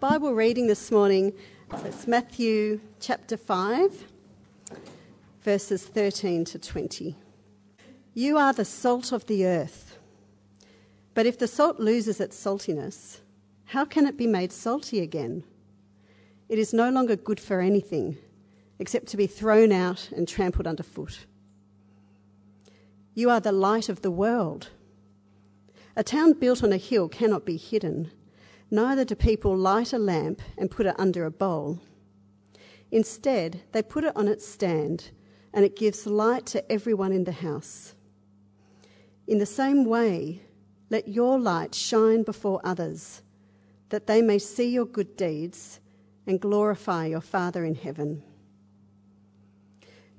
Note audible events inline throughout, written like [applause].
Bible reading this morning, it's Matthew chapter 5, verses 13 to 20. You are the salt of the earth. But if the salt loses its saltiness, how can it be made salty again? It is no longer good for anything except to be thrown out and trampled underfoot. You are the light of the world. A town built on a hill cannot be hidden. Neither do people light a lamp and put it under a bowl. Instead, they put it on its stand, and it gives light to everyone in the house. In the same way, let your light shine before others, that they may see your good deeds and glorify your Father in heaven.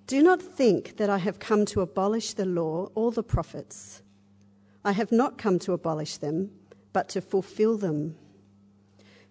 Do not think that I have come to abolish the law or the prophets. I have not come to abolish them, but to fulfill them.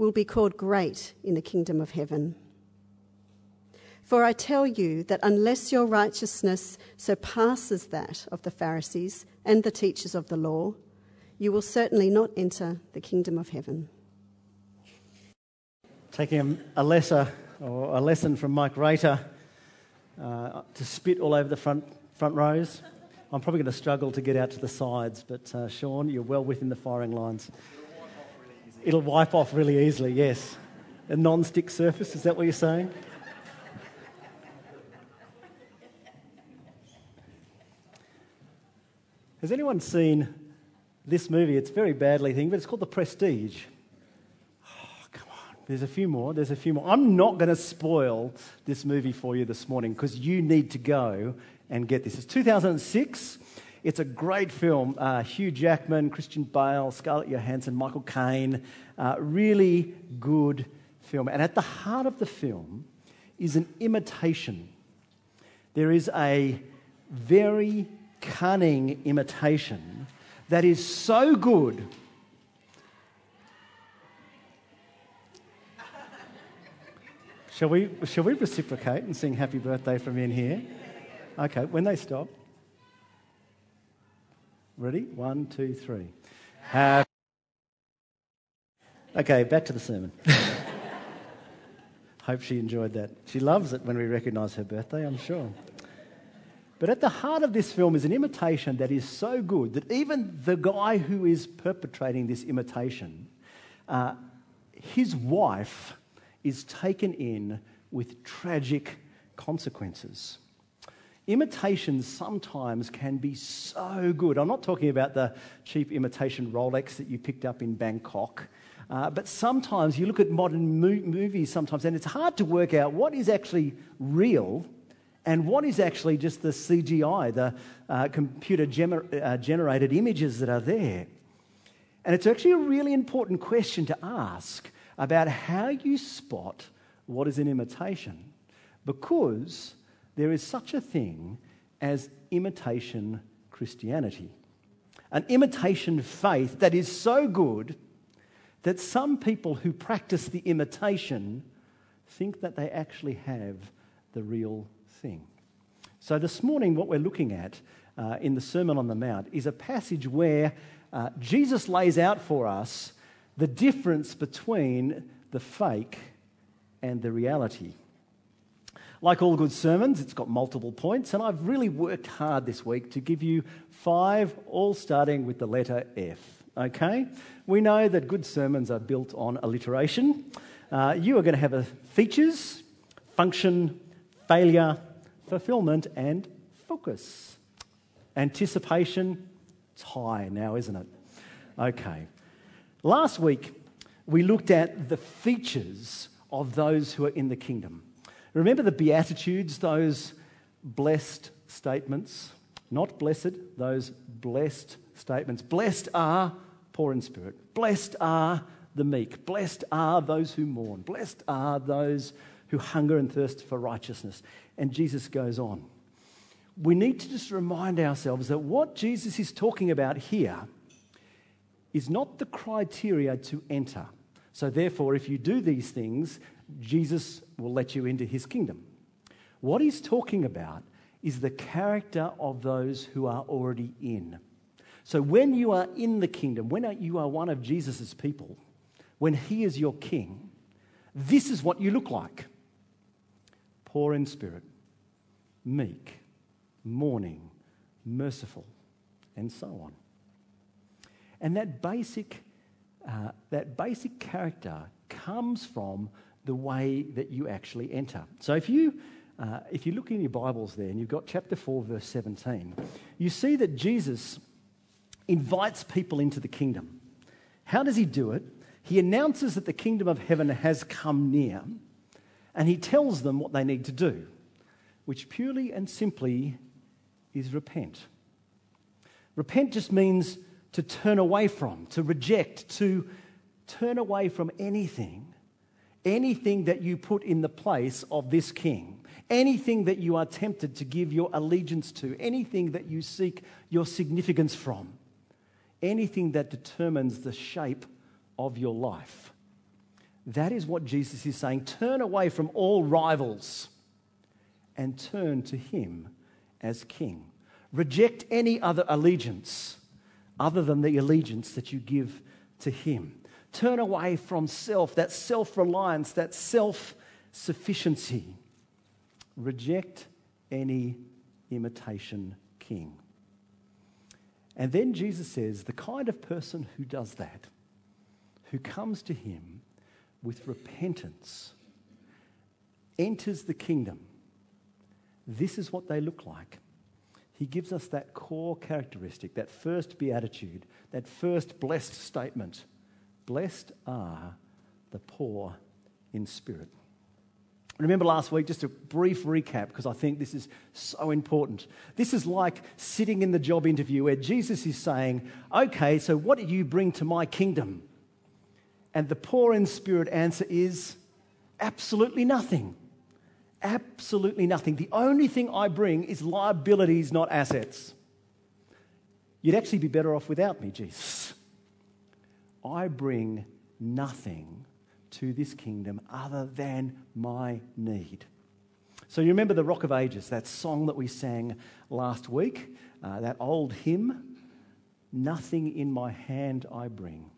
will be called great in the kingdom of heaven. For I tell you that unless your righteousness surpasses that of the Pharisees and the teachers of the law, you will certainly not enter the kingdom of heaven. Taking a, lesson, or a lesson from Mike Rater uh, to spit all over the front, front rows. I'm probably going to struggle to get out to the sides, but uh, Sean, you're well within the firing lines. It'll wipe off really easily, yes. A non stick surface, is that what you're saying? Has anyone seen this movie? It's very badly thing, but it's called The Prestige. Oh, come on. There's a few more. There's a few more. I'm not going to spoil this movie for you this morning because you need to go and get this. It's 2006. It's a great film. Uh, Hugh Jackman, Christian Bale, Scarlett Johansson, Michael Caine. Uh, really good film. And at the heart of the film is an imitation. There is a very cunning imitation that is so good. Shall we, shall we reciprocate and sing happy birthday from in here? Okay, when they stop. Ready? One, two, three. Happy. Okay, back to the sermon. [laughs] Hope she enjoyed that. She loves it when we recognise her birthday, I'm sure. But at the heart of this film is an imitation that is so good that even the guy who is perpetrating this imitation, uh, his wife is taken in with tragic consequences imitations sometimes can be so good. I'm not talking about the cheap imitation Rolex that you picked up in Bangkok. Uh, but sometimes you look at modern mo- movies sometimes and it's hard to work out what is actually real and what is actually just the CGI, the uh, computer gener- uh, generated images that are there. And it's actually a really important question to ask about how you spot what is an imitation. Because there is such a thing as imitation Christianity. An imitation faith that is so good that some people who practice the imitation think that they actually have the real thing. So, this morning, what we're looking at uh, in the Sermon on the Mount is a passage where uh, Jesus lays out for us the difference between the fake and the reality. Like all good sermons, it's got multiple points, and I've really worked hard this week to give you five, all starting with the letter F. Okay? We know that good sermons are built on alliteration. Uh, you are going to have features, function, failure, fulfillment, and focus. Anticipation, it's high now, isn't it? Okay. Last week, we looked at the features of those who are in the kingdom. Remember the Beatitudes, those blessed statements? Not blessed, those blessed statements. Blessed are poor in spirit. Blessed are the meek. Blessed are those who mourn. Blessed are those who hunger and thirst for righteousness. And Jesus goes on. We need to just remind ourselves that what Jesus is talking about here is not the criteria to enter. So, therefore, if you do these things, Jesus will let you into his kingdom. What he's talking about is the character of those who are already in. So, when you are in the kingdom, when you are one of Jesus' people, when he is your king, this is what you look like poor in spirit, meek, mourning, merciful, and so on. And that basic, uh, that basic character comes from the way that you actually enter. So if you, uh, if you look in your Bibles there and you've got chapter 4, verse 17, you see that Jesus invites people into the kingdom. How does he do it? He announces that the kingdom of heaven has come near and he tells them what they need to do, which purely and simply is repent. Repent just means to turn away from, to reject, to turn away from anything, anything that you put in the place of this king, anything that you are tempted to give your allegiance to, anything that you seek your significance from, anything that determines the shape of your life. That is what Jesus is saying. Turn away from all rivals and turn to him as king. Reject any other allegiance other than the allegiance that you give to him. Turn away from self, that self reliance, that self sufficiency. Reject any imitation king. And then Jesus says, the kind of person who does that, who comes to him with repentance, enters the kingdom, this is what they look like. He gives us that core characteristic, that first beatitude, that first blessed statement Blessed are the poor in spirit. Remember last week, just a brief recap, because I think this is so important. This is like sitting in the job interview where Jesus is saying, Okay, so what do you bring to my kingdom? And the poor in spirit answer is absolutely nothing. Absolutely nothing. The only thing I bring is liabilities, not assets. You'd actually be better off without me, Jesus. I bring nothing to this kingdom other than my need. So, you remember the Rock of Ages, that song that we sang last week, uh, that old hymn? Nothing in my hand I bring,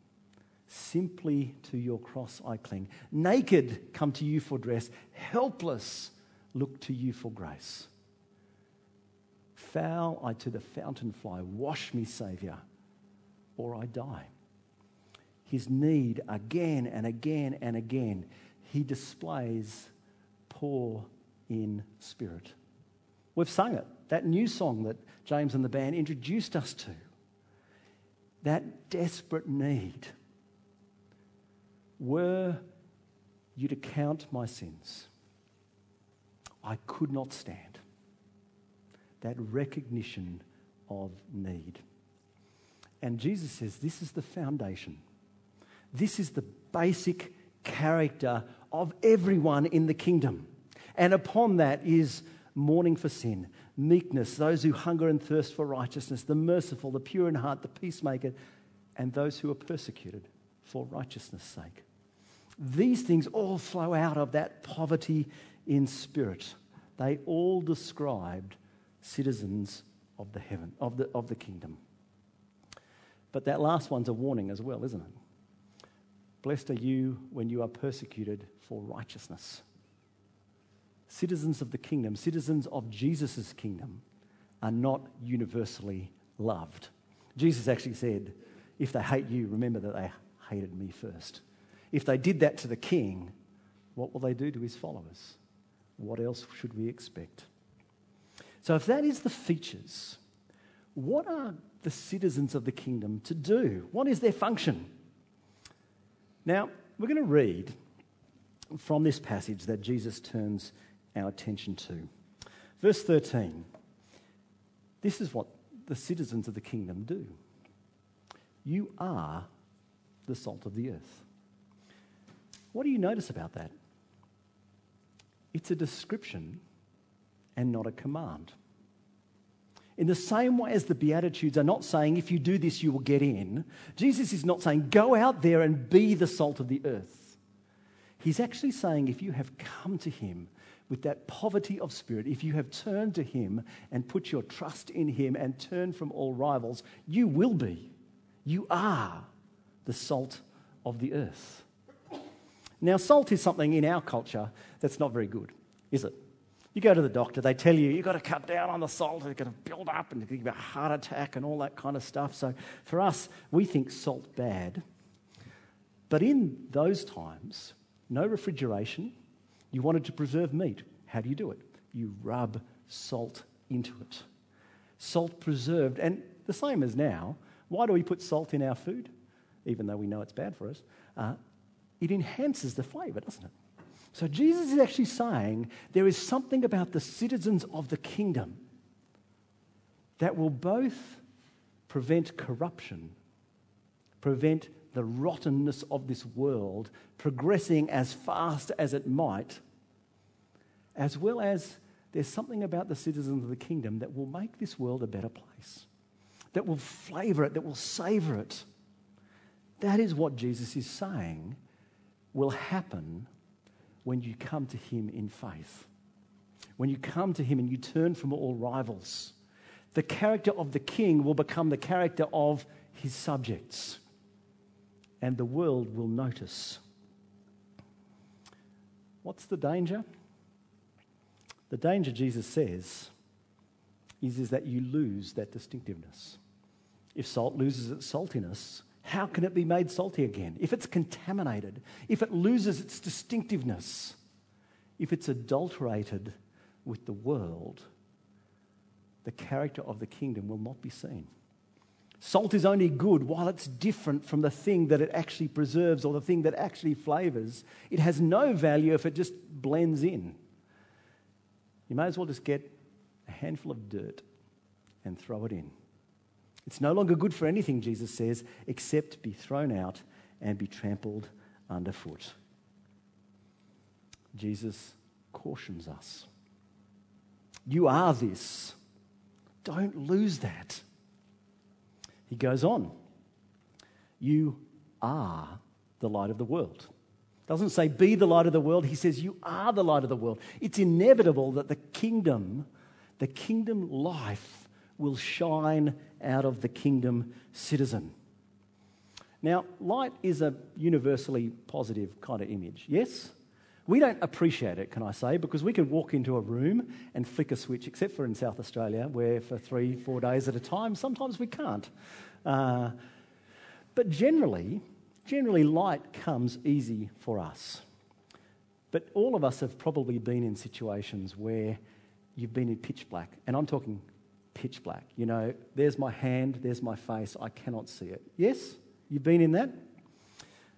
simply to your cross I cling. Naked, come to you for dress, helpless, look to you for grace. Foul I to the fountain fly, wash me, Saviour, or I die his need again and again and again, he displays poor in spirit. We've sung it, that new song that James and the band introduced us to. That desperate need. Were you to count my sins, I could not stand. That recognition of need. And Jesus says this is the foundation this is the basic character of everyone in the kingdom. And upon that is mourning for sin, meekness, those who hunger and thirst for righteousness, the merciful, the pure in heart, the peacemaker, and those who are persecuted for righteousness' sake. These things all flow out of that poverty in spirit. They all described citizens of the heaven, of the, of the kingdom. But that last one's a warning as well, isn't it? Blessed are you when you are persecuted for righteousness. Citizens of the kingdom, citizens of Jesus' kingdom, are not universally loved. Jesus actually said, If they hate you, remember that they hated me first. If they did that to the king, what will they do to his followers? What else should we expect? So, if that is the features, what are the citizens of the kingdom to do? What is their function? Now, we're going to read from this passage that Jesus turns our attention to. Verse 13. This is what the citizens of the kingdom do. You are the salt of the earth. What do you notice about that? It's a description and not a command. In the same way as the Beatitudes are not saying, if you do this, you will get in, Jesus is not saying, go out there and be the salt of the earth. He's actually saying, if you have come to Him with that poverty of spirit, if you have turned to Him and put your trust in Him and turned from all rivals, you will be, you are the salt of the earth. Now, salt is something in our culture that's not very good, is it? You go to the doctor, they tell you you've got to cut down on the salt, it's going to build up and give you a heart attack and all that kind of stuff. So for us, we think salt bad. But in those times, no refrigeration, you wanted to preserve meat. How do you do it? You rub salt into it. Salt preserved, and the same as now. Why do we put salt in our food? Even though we know it's bad for us. Uh, it enhances the flavour, doesn't it? So Jesus is actually saying there is something about the citizens of the kingdom that will both prevent corruption, prevent the rottenness of this world progressing as fast as it might, as well as there's something about the citizens of the kingdom that will make this world a better place, that will flavour it, that will savour it. That is what Jesus is saying will happen when you come to Him in faith. When you come to Him and you turn from all rivals, the character of the king will become the character of his subjects, and the world will notice. What's the danger? The danger, Jesus says, is, is that you lose that distinctiveness. If salt loses its saltiness, how can it be made salty again? If it's contaminated, if it loses its distinctiveness, if it's adulterated with the world, the character of the kingdom will not be seen. Salt is only good while it's different from the thing that it actually preserves or the thing that actually flavors. It has no value if it just blends in. You may as well just get a handful of dirt and throw it in. It's no longer good for anything, Jesus says, except be thrown out and be trampled underfoot. Jesus cautions us. You are this. Don't lose that. He goes on. You are the light of the world. Doesn't say be the light of the world. He says you are the light of the world. It's inevitable that the kingdom, the kingdom life will shine out of the kingdom citizen. Now, light is a universally positive kind of image, yes? We don't appreciate it, can I say, because we can walk into a room and flick a switch, except for in South Australia, where for three, four days at a time, sometimes we can't. Uh, but generally, generally, light comes easy for us. But all of us have probably been in situations where you've been in pitch black, and I'm talking pitch black. You know, there's my hand, there's my face, I cannot see it. Yes? You've been in that?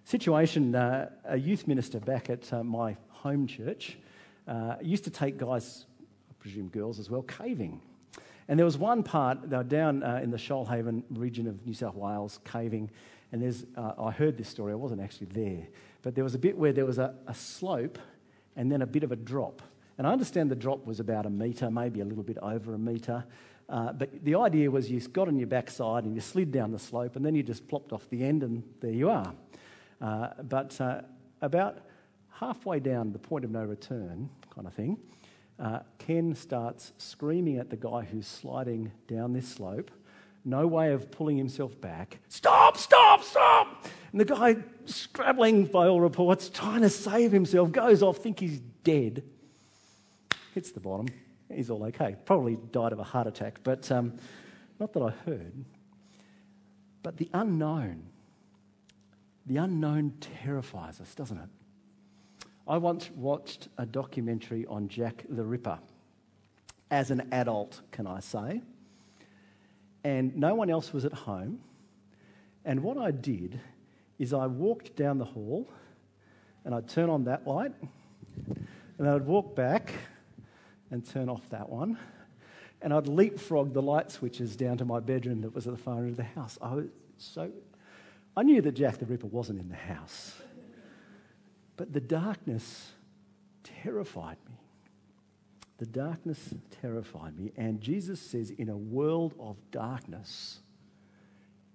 Situation, uh, a youth minister back at uh, my home church uh, used to take guys, I presume girls as well, caving. And there was one part, they were down uh, in the Shoalhaven region of New South Wales, caving, and there's, uh, I heard this story, I wasn't actually there, but there was a bit where there was a, a slope and then a bit of a drop. And I understand the drop was about a metre, maybe a little bit over a metre. Uh, but the idea was you got on your backside and you slid down the slope and then you just plopped off the end and there you are. Uh, but uh, about halfway down the point of no return, kind of thing, uh, Ken starts screaming at the guy who's sliding down this slope. No way of pulling himself back. Stop, stop, stop! And the guy, scrabbling by all reports, trying to save himself, goes off, think he's dead, hits the bottom, he's all okay. Probably died of a heart attack, but um, not that I heard. But the unknown, the unknown terrifies us, doesn't it? I once watched a documentary on Jack the Ripper as an adult, can I say? And no one else was at home. And what I did is I walked down the hall and I'd turn on that light and I'd walk back and turn off that one. And I'd leapfrog the light switches down to my bedroom that was at the far end of the house. I was so I knew that Jack the Ripper wasn't in the house. But the darkness terrified me. The darkness terrified me. And Jesus says, in a world of darkness,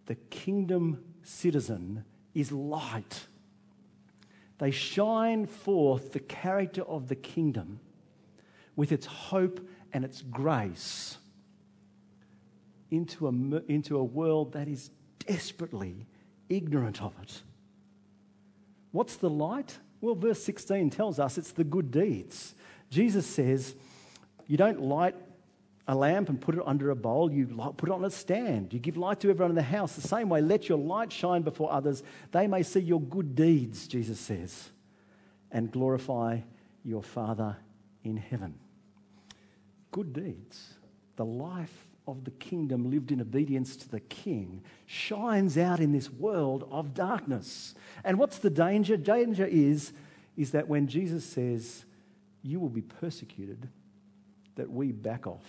the kingdom citizen is light. They shine forth the character of the kingdom with its hope and its grace into a, into a world that is desperately ignorant of it. What's the light? Well, verse 16 tells us it's the good deeds. Jesus says, You don't light a lamp and put it under a bowl, you put it on a stand. You give light to everyone in the house. The same way, let your light shine before others. They may see your good deeds, Jesus says, and glorify your Father in heaven. Good deeds, the life of the kingdom lived in obedience to the king shines out in this world of darkness. And what's the danger? Danger is, is that when Jesus says, You will be persecuted, that we back off,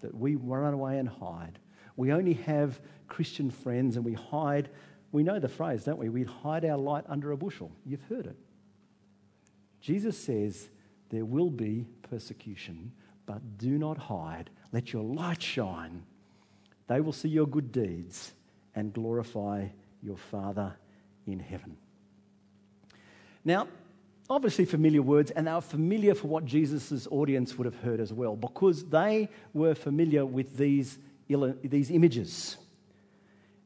that we run away and hide. We only have Christian friends and we hide. We know the phrase, don't we? We hide our light under a bushel. You've heard it. Jesus says, There will be persecution, but do not hide let your light shine. They will see your good deeds and glorify your Father in heaven. Now, obviously familiar words, and they were familiar for what Jesus' audience would have heard as well, because they were familiar with these, these images.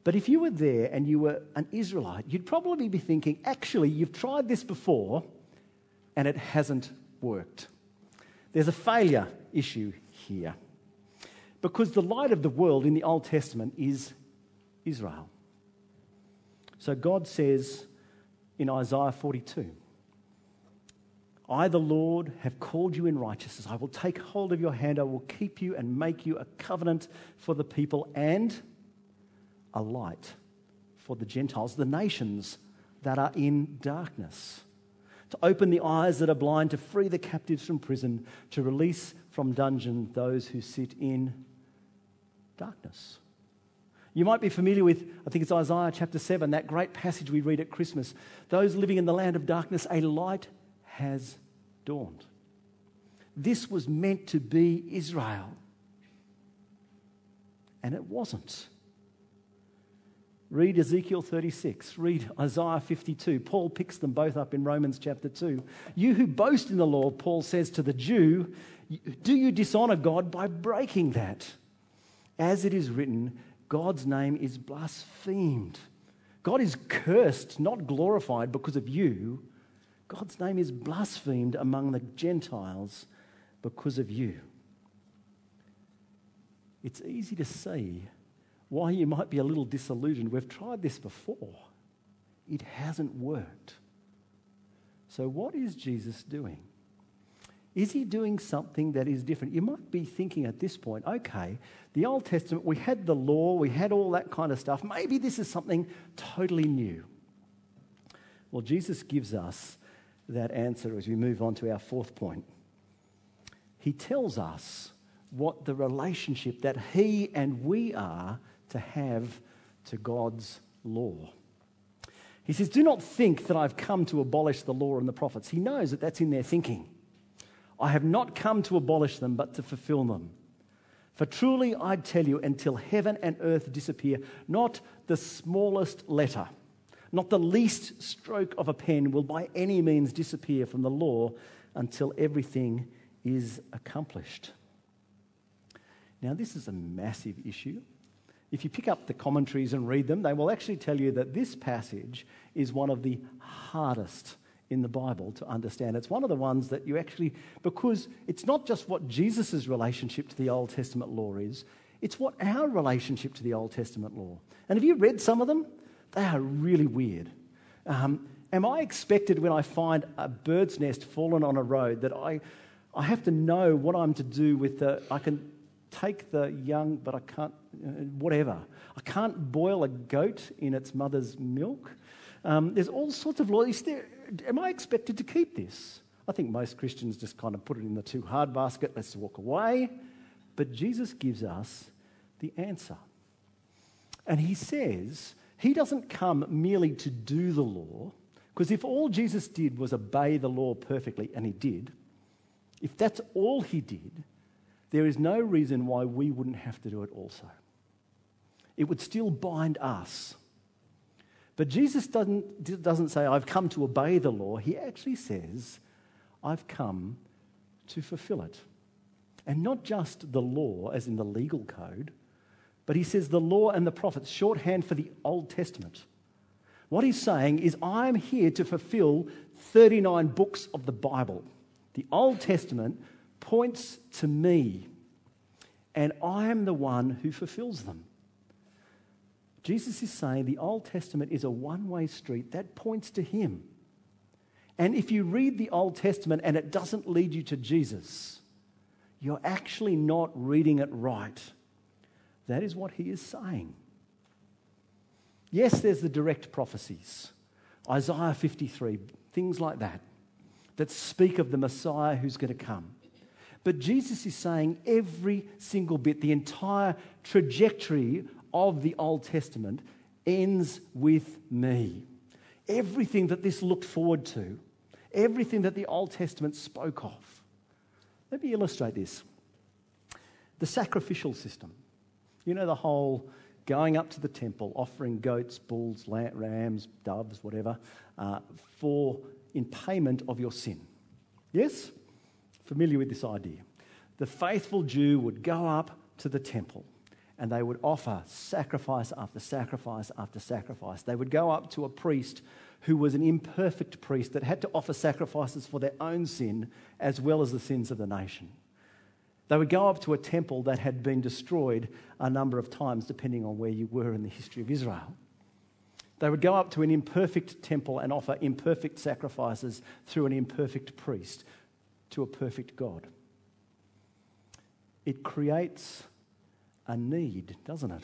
But if you were there and you were an Israelite, you'd probably be thinking, actually, you've tried this before and it hasn't worked. There's a failure issue here. Because the light of the world in the Old Testament is Israel. So God says in Isaiah 42 I, the Lord, have called you in righteousness. I will take hold of your hand. I will keep you and make you a covenant for the people and a light for the Gentiles, the nations that are in darkness. To open the eyes that are blind, to free the captives from prison, to release from dungeon those who sit in darkness. You might be familiar with, I think it's Isaiah chapter 7, that great passage we read at Christmas. Those living in the land of darkness, a light has dawned. This was meant to be Israel. And it wasn't. Read Ezekiel 36, read Isaiah 52. Paul picks them both up in Romans chapter 2. You who boast in the law, Paul says to the Jew, do you dishonor God by breaking that? As it is written, God's name is blasphemed. God is cursed, not glorified because of you. God's name is blasphemed among the Gentiles because of you. It's easy to see why you might be a little disillusioned. We've tried this before, it hasn't worked. So, what is Jesus doing? Is he doing something that is different? You might be thinking at this point, okay, the Old Testament, we had the law, we had all that kind of stuff. Maybe this is something totally new. Well, Jesus gives us that answer as we move on to our fourth point. He tells us what the relationship that he and we are to have to God's law. He says, Do not think that I've come to abolish the law and the prophets. He knows that that's in their thinking. I have not come to abolish them, but to fulfill them. For truly I tell you, until heaven and earth disappear, not the smallest letter, not the least stroke of a pen will by any means disappear from the law until everything is accomplished. Now, this is a massive issue. If you pick up the commentaries and read them, they will actually tell you that this passage is one of the hardest in the Bible to understand. It's one of the ones that you actually, because it's not just what Jesus' relationship to the Old Testament law is, it's what our relationship to the Old Testament law. And have you read some of them? They are really weird. Um, am I expected when I find a bird's nest fallen on a road that I, I have to know what I'm to do with the, I can take the young, but I can't, uh, whatever. I can't boil a goat in its mother's milk. Um, there's all sorts of laws. Am I expected to keep this? I think most Christians just kind of put it in the too hard basket, let's walk away. But Jesus gives us the answer. And he says he doesn't come merely to do the law, Because if all Jesus did was obey the law perfectly, and he did, if that's all he did, there is no reason why we wouldn't have to do it also. It would still bind us. But Jesus doesn't, doesn't say, I've come to obey the law. He actually says, I've come to fulfill it. And not just the law, as in the legal code, but he says the law and the prophets, shorthand for the Old Testament. What he's saying is, I'm here to fulfill 39 books of the Bible. The Old Testament points to me, and I am the one who fulfills them. Jesus is saying the Old Testament is a one way street that points to him. And if you read the Old Testament and it doesn't lead you to Jesus, you're actually not reading it right. That is what he is saying. Yes, there's the direct prophecies, Isaiah 53, things like that, that speak of the Messiah who's going to come. But Jesus is saying every single bit, the entire trajectory of the Old Testament ends with me. Everything that this looked forward to, everything that the Old Testament spoke of. Let me illustrate this. The sacrificial system. You know, the whole going up to the temple, offering goats, bulls, rams, doves, whatever, uh, for in payment of your sin. Yes? Familiar with this idea. The faithful Jew would go up to the temple and they would offer sacrifice after sacrifice after sacrifice. They would go up to a priest who was an imperfect priest that had to offer sacrifices for their own sin as well as the sins of the nation. They would go up to a temple that had been destroyed a number of times, depending on where you were in the history of Israel. They would go up to an imperfect temple and offer imperfect sacrifices through an imperfect priest to a perfect God. It creates a need, doesn't it?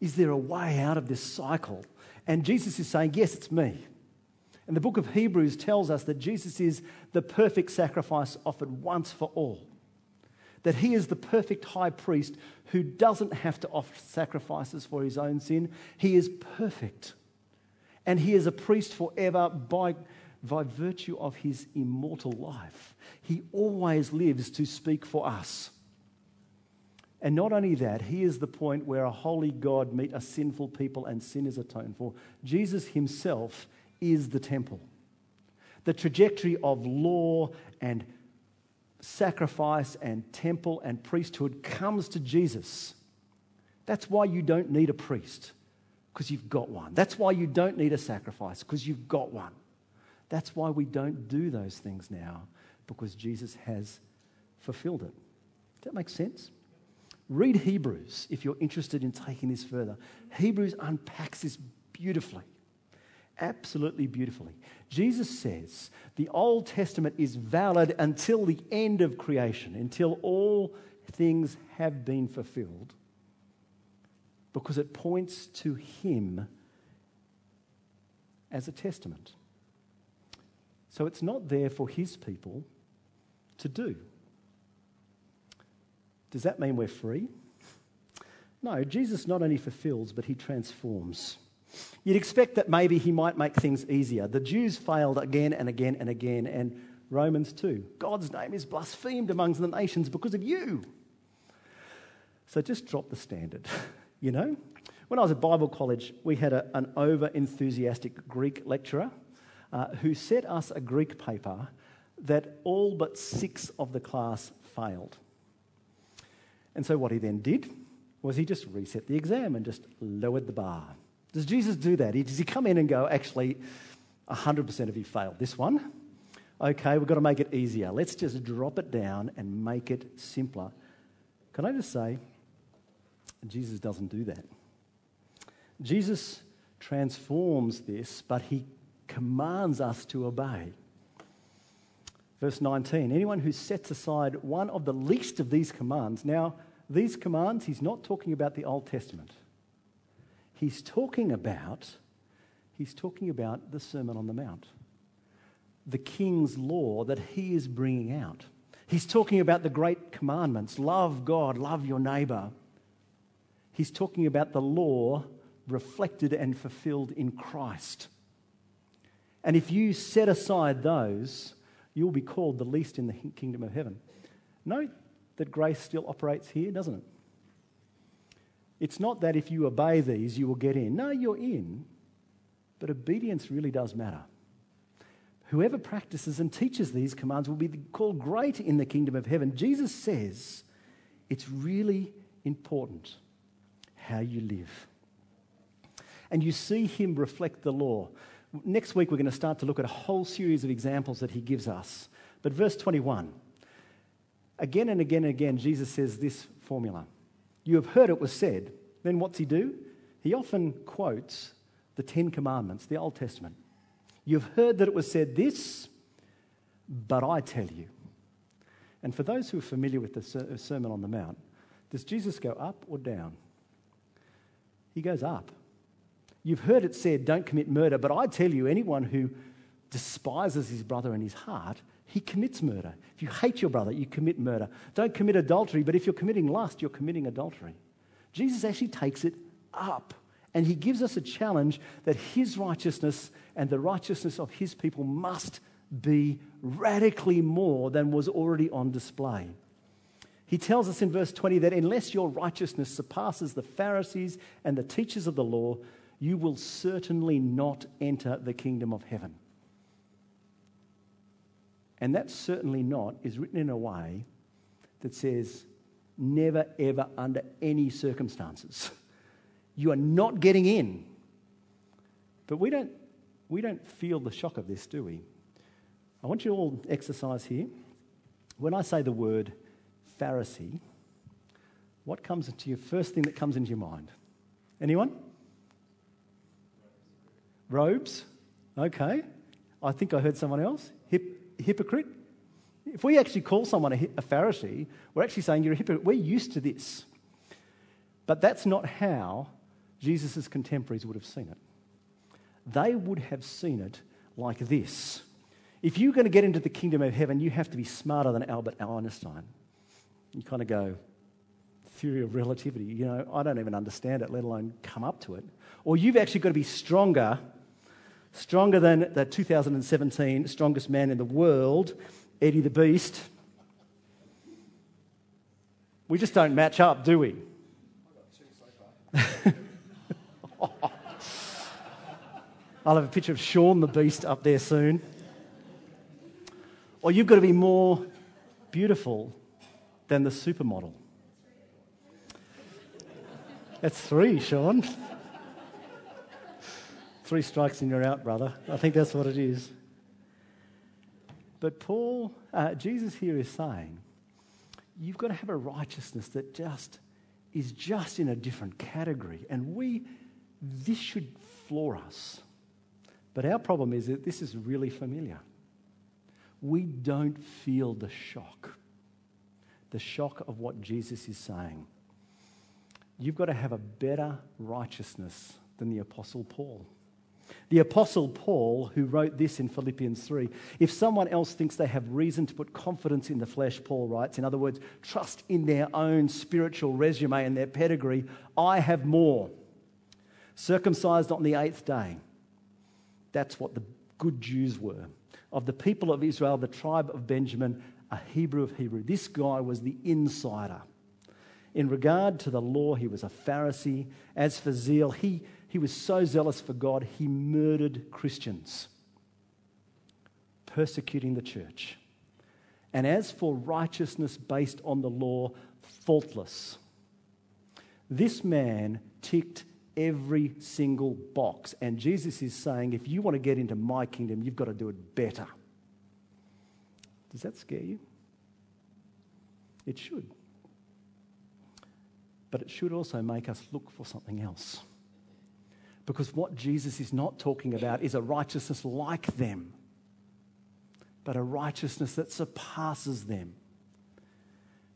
Is there a way out of this cycle? And Jesus is saying, Yes, it's me. And the book of Hebrews tells us that Jesus is the perfect sacrifice offered once for all that he is the perfect high priest who doesn't have to offer sacrifices for his own sin. He is perfect. And he is a priest forever by, by virtue of his immortal life. He always lives to speak for us. And not only that, he is the point where a holy God meet a sinful people and sin is atoned for. Jesus himself is the temple. The trajectory of law and sacrifice and temple and priesthood comes to Jesus. That's why you don't need a priest, because you've got one. That's why you don't need a sacrifice, because you've got one. That's why we don't do those things now, because Jesus has fulfilled it. Does that make sense? Read Hebrews if you're interested in taking this further. Hebrews unpacks this beautifully absolutely beautifully. Jesus says the Old Testament is valid until the end of creation, until all things have been fulfilled, because it points to Him as a testament. So it's not there for His people to do. Does that mean we're free? No, Jesus not only fulfills, but He transforms. You'd expect that maybe he might make things easier. The Jews failed again and again and again, and Romans too. God's name is blasphemed amongst the nations because of you. So just drop the standard, [laughs] you know? When I was at Bible college, we had a, an over enthusiastic Greek lecturer uh, who set us a Greek paper that all but six of the class failed. And so what he then did was he just reset the exam and just lowered the bar. Does Jesus do that? Does he come in and go, actually, 100% of you failed this one? Okay, we've got to make it easier. Let's just drop it down and make it simpler. Can I just say, Jesus doesn't do that. Jesus transforms this, but he commands us to obey. Verse 19 anyone who sets aside one of the least of these commands, now, these commands, he's not talking about the Old Testament he's talking about he's talking about the Sermon on the Mount, the king's law that he is bringing out. He's talking about the great commandments love God, love your neighbor. He's talking about the law reflected and fulfilled in Christ. And if you set aside those, you'll be called the least in the kingdom of heaven. Note that grace still operates here, doesn't it? It's not that if you obey these, you will get in. No, you're in, but obedience really does matter. Whoever practices and teaches these commands will be called great in the kingdom of heaven. Jesus says it's really important how you live. And you see him reflect the law. Next week, we're going to start to look at a whole series of examples that he gives us. But verse 21 again and again and again, Jesus says this formula You have heard it was said. Then what's he do? He often quotes the Ten Commandments, the Old Testament. You've heard that it was said this, but I tell you. And for those who are familiar with the Sermon on the Mount, does Jesus go up or down? He goes up. You've heard it said, don't commit murder, but I tell you, anyone who despises his brother in his heart, he commits murder. If you hate your brother, you commit murder. Don't commit adultery, but if you're committing lust, you're committing adultery. Jesus actually takes it up. And he gives us a challenge that his righteousness and the righteousness of his people must be radically more than was already on display. He tells us in verse 20 that unless your righteousness surpasses the Pharisees and the teachers of the law, you will certainly not enter the kingdom of heaven. And that certainly not is written in a way that says, never, ever, under any circumstances. [laughs] You are not getting in. But we don't, we don't feel the shock of this, do we? I want you all exercise here. When I say the word Pharisee, what comes into your first thing that comes into your mind? Anyone? Robes. Okay. I think I heard someone else. Hip, hypocrite. If we actually call someone a, a Pharisee, we're actually saying you're a hypocrite. We're used to this. But that's not how Jesus' contemporaries would have seen it. They would have seen it like this. If you're going to get into the kingdom of heaven, you have to be smarter than Albert Einstein. You kind of go, theory of relativity, you know, I don't even understand it, let alone come up to it. Or you've actually got to be stronger, stronger than the 2017 strongest man in the world, Eddie the Beast. We just don't match up, do we? [laughs] I'll have a picture of Sean the Beast up there soon. Or you've got to be more beautiful than the supermodel. That's three, Sean. Three strikes and you're out, brother. I think that's what it is. But Paul, uh, Jesus here is saying, you've got to have a righteousness that just is just in a different category. And we, this should floor us. But our problem is that this is really familiar. We don't feel the shock, the shock of what Jesus is saying. You've got to have a better righteousness than the Apostle Paul. The Apostle Paul, who wrote this in Philippians 3, if someone else thinks they have reason to put confidence in the flesh, Paul writes, in other words, trust in their own spiritual resume and their pedigree, I have more. Circumcised on the eighth day that's what the good Jews were. Of the people of Israel, the tribe of Benjamin, a Hebrew of Hebrew. This guy was the insider. In regard to the law, he was a Pharisee. As for zeal, he, he was so zealous for God, he murdered Christians, persecuting the church. And as for righteousness based on the law, faultless. This man ticked every single box. And Jesus is saying, if you want to get into my kingdom, you've got to do it better. Does that scare you? It should. But it should also make us look for something else. Because what Jesus is not talking about is a righteousness like them, but a righteousness that surpasses them.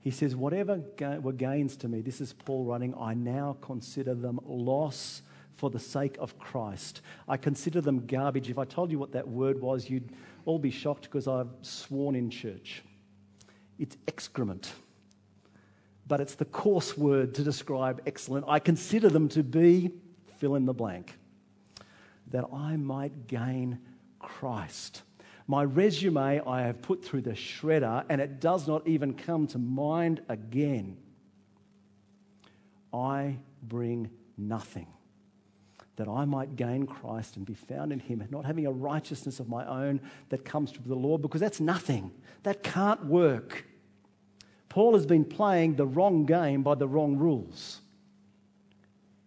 He says, Whatever were gains to me, this is Paul writing, I now consider them loss for the sake of Christ. I consider them garbage. If I told you what that word was, you'd all be shocked because I've sworn in church. It's excrement, but it's the coarse word to describe excellent. I consider them to be fill in the blank, that I might gain Christ. My resume I have put through the shredder and it does not even come to mind again. I bring nothing that I might gain Christ and be found in Him, not having a righteousness of my own that comes from the law, because that's nothing. That can't work. Paul has been playing the wrong game by the wrong rules,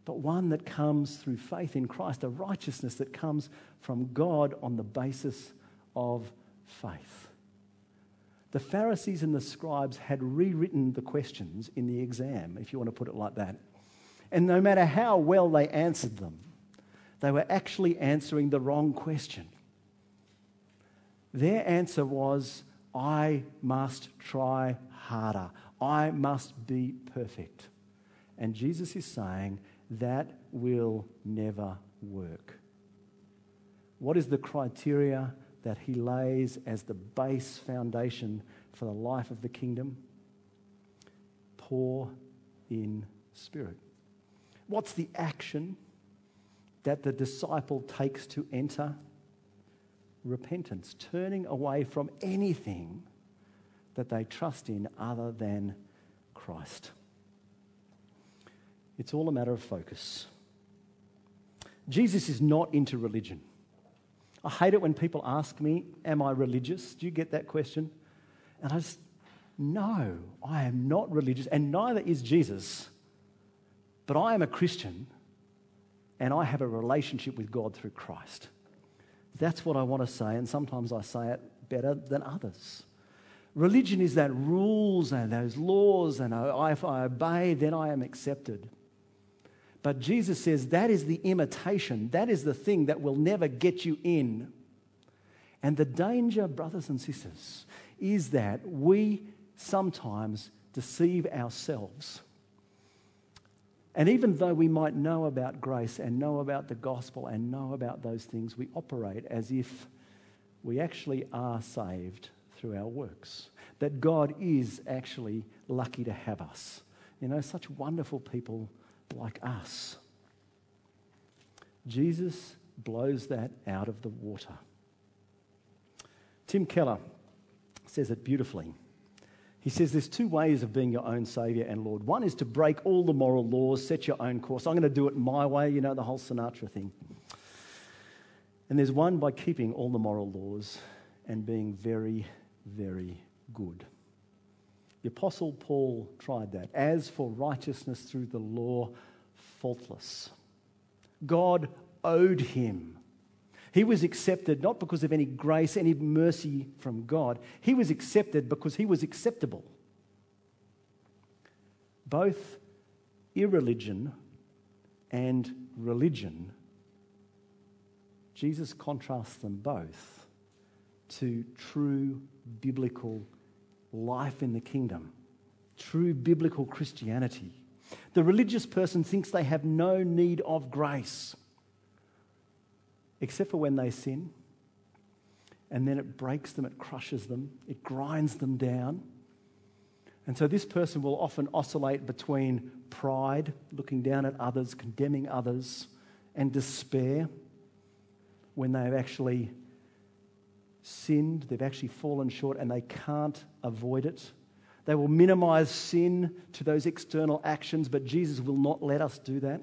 but one that comes through faith in Christ, a righteousness that comes from God on the basis of faith. The Pharisees and the scribes had rewritten the questions in the exam, if you want to put it like that. And no matter how well they answered them, they were actually answering the wrong question. Their answer was, I must try harder. I must be perfect. And Jesus is saying that will never work. What is the criteria that he lays as the base foundation for the life of the kingdom? Poor in spirit. What's the action that the disciple takes to enter? Repentance, turning away from anything that they trust in other than Christ. It's all a matter of focus. Jesus is not into religion. I hate it when people ask me, Am I religious? Do you get that question? And I just, no, I am not religious, and neither is Jesus. But I am a Christian, and I have a relationship with God through Christ. That's what I want to say, and sometimes I say it better than others. Religion is that rules and those laws, and if I obey, then I am accepted. But Jesus says that is the imitation, that is the thing that will never get you in. And the danger, brothers and sisters, is that we sometimes deceive ourselves. And even though we might know about grace and know about the gospel and know about those things, we operate as if we actually are saved through our works. That God is actually lucky to have us. You know, such wonderful people like us. Jesus blows that out of the water. Tim Keller says it beautifully. He says there's two ways of being your own Saviour and Lord. One is to break all the moral laws, set your own course. I'm going to do it my way, you know, the whole Sinatra thing. And there's one by keeping all the moral laws and being very, very good. The Apostle Paul tried that. As for righteousness through the law, faultless. God owed him. He was accepted not because of any grace, any mercy from God. He was accepted because he was acceptable. Both irreligion and religion, Jesus contrasts them both to true biblical life in the kingdom, true biblical Christianity. The religious person thinks they have no need of grace, except for when they sin. And then it breaks them, it crushes them, it grinds them down. And so this person will often oscillate between pride, looking down at others, condemning others, and despair when they have actually sinned, they've actually fallen short, and they can't avoid it. They will minimize sin to those external actions, but Jesus will not let us do that.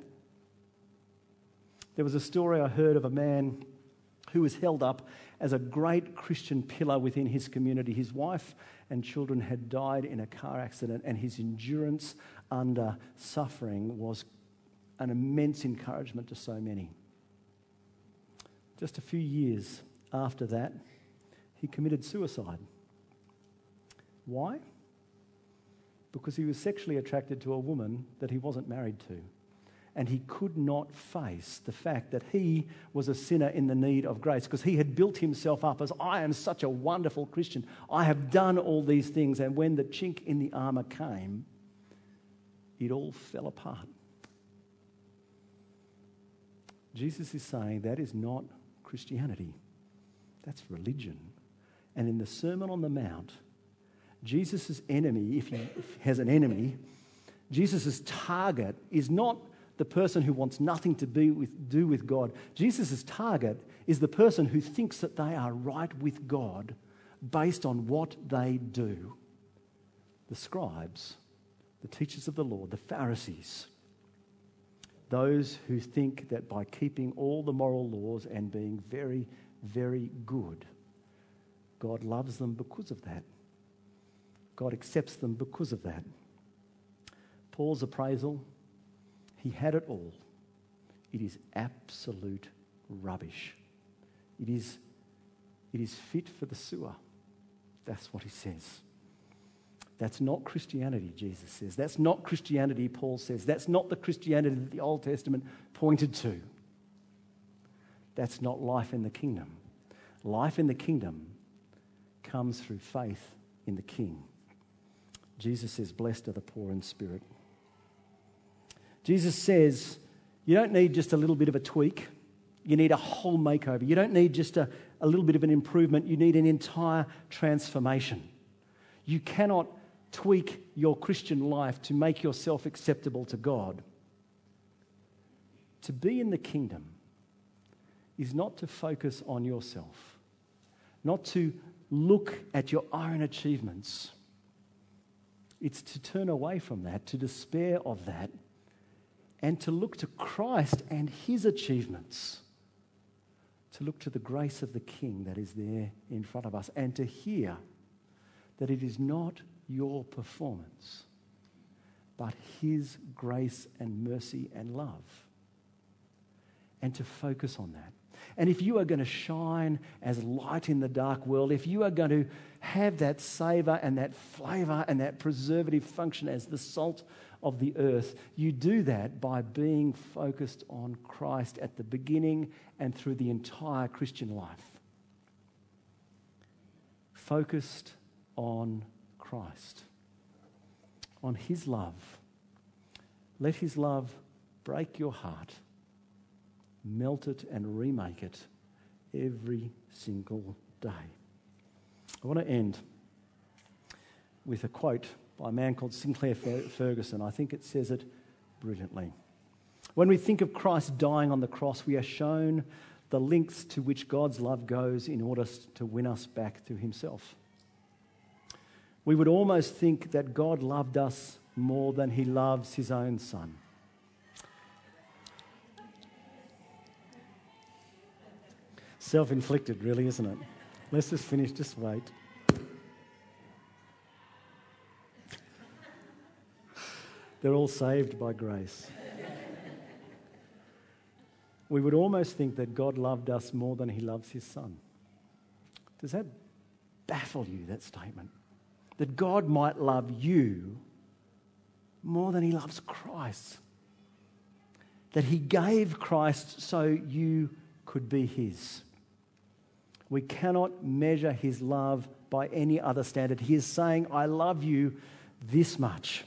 There was a story I heard of a man who was held up as a great Christian pillar within his community. His wife and children had died in a car accident, and his endurance under suffering was an immense encouragement to so many. Just a few years after that, he committed suicide. Why? Because he was sexually attracted to a woman that he wasn't married to. And he could not face the fact that he was a sinner in the need of grace because he had built himself up as, I am such a wonderful Christian. I have done all these things. And when the chink in the armor came, it all fell apart. Jesus is saying that is not Christianity, that's religion. And in the Sermon on the Mount, Jesus' enemy, if he has an enemy, Jesus' target is not the person who wants nothing to be with, do with God. Jesus' target is the person who thinks that they are right with God based on what they do. The scribes, the teachers of the law, the Pharisees, those who think that by keeping all the moral laws and being very, very good, God loves them because of that. God accepts them because of that. Paul's appraisal, he had it all. It is absolute rubbish. It is, it is fit for the sewer. That's what he says. That's not Christianity, Jesus says. That's not Christianity, Paul says. That's not the Christianity that the Old Testament pointed to. That's not life in the kingdom. Life in the kingdom comes through faith in the King. Jesus says, Blessed are the poor in spirit. Jesus says, You don't need just a little bit of a tweak, you need a whole makeover. You don't need just a, a little bit of an improvement, you need an entire transformation. You cannot tweak your Christian life to make yourself acceptable to God. To be in the kingdom is not to focus on yourself, not to look at your own achievements. It's to turn away from that, to despair of that, and to look to Christ and his achievements. To look to the grace of the King that is there in front of us, and to hear that it is not your performance, but his grace and mercy and love. And to focus on that. And if you are going to shine as light in the dark world, if you are going to have that savor and that flavor and that preservative function as the salt of the earth, you do that by being focused on Christ at the beginning and through the entire Christian life. Focused on Christ, on His love. Let His love break your heart melt it and remake it every single day. I want to end with a quote by a man called Sinclair Ferguson. I think it says it brilliantly. When we think of Christ dying on the cross, we are shown the lengths to which God's love goes in order to win us back to Himself. We would almost think that God loved us more than He loves His own Son. Self inflicted, really, isn't it? Let's just finish, just wait. They're all saved by grace. we would almost think that God loved us more than he loves his son. Does that baffle you, that statement? That God might love you more than he loves Christ. That he gave Christ so you could be his. We cannot measure his love by any other standard. He is saying, I love you this much.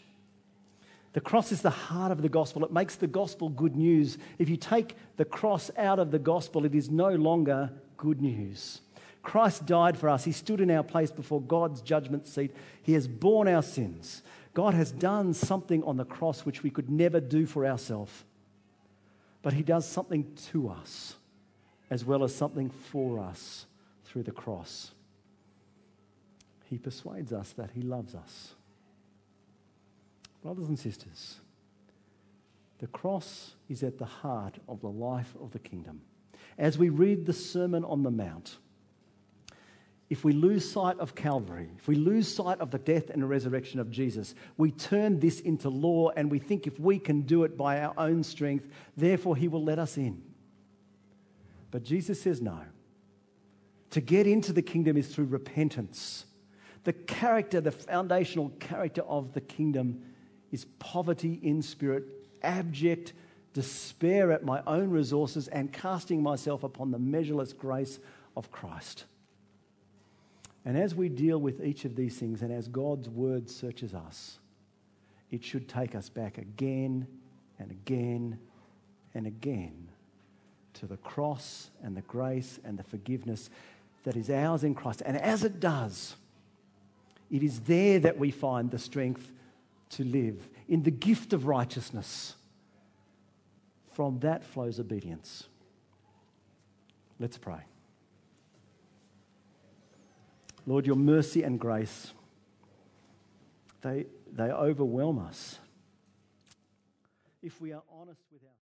The cross is the heart of the gospel. It makes the gospel good news. If you take the cross out of the gospel, it is no longer good news. Christ died for us. He stood in our place before God's judgment seat. He has borne our sins. God has done something on the cross which we could never do for ourselves. But He does something to us as well as something for us through the cross. He persuades us that He loves us. Brothers and sisters, the cross is at the heart of the life of the kingdom. As we read the Sermon on the Mount, if we lose sight of Calvary, if we lose sight of the death and resurrection of Jesus, we turn this into law and we think if we can do it by our own strength, therefore He will let us in. But Jesus says no. To get into the kingdom is through repentance. The character, the foundational character of the kingdom is poverty in spirit, abject despair at my own resources, and casting myself upon the measureless grace of Christ. And as we deal with each of these things, and as God's word searches us, it should take us back again and again and again to the cross and the grace and the forgiveness that is ours in Christ. And as it does, it is there that we find the strength to live in the gift of righteousness. From that flows obedience. Let's pray. Lord, your mercy and grace, they, they overwhelm us. If we are honest with our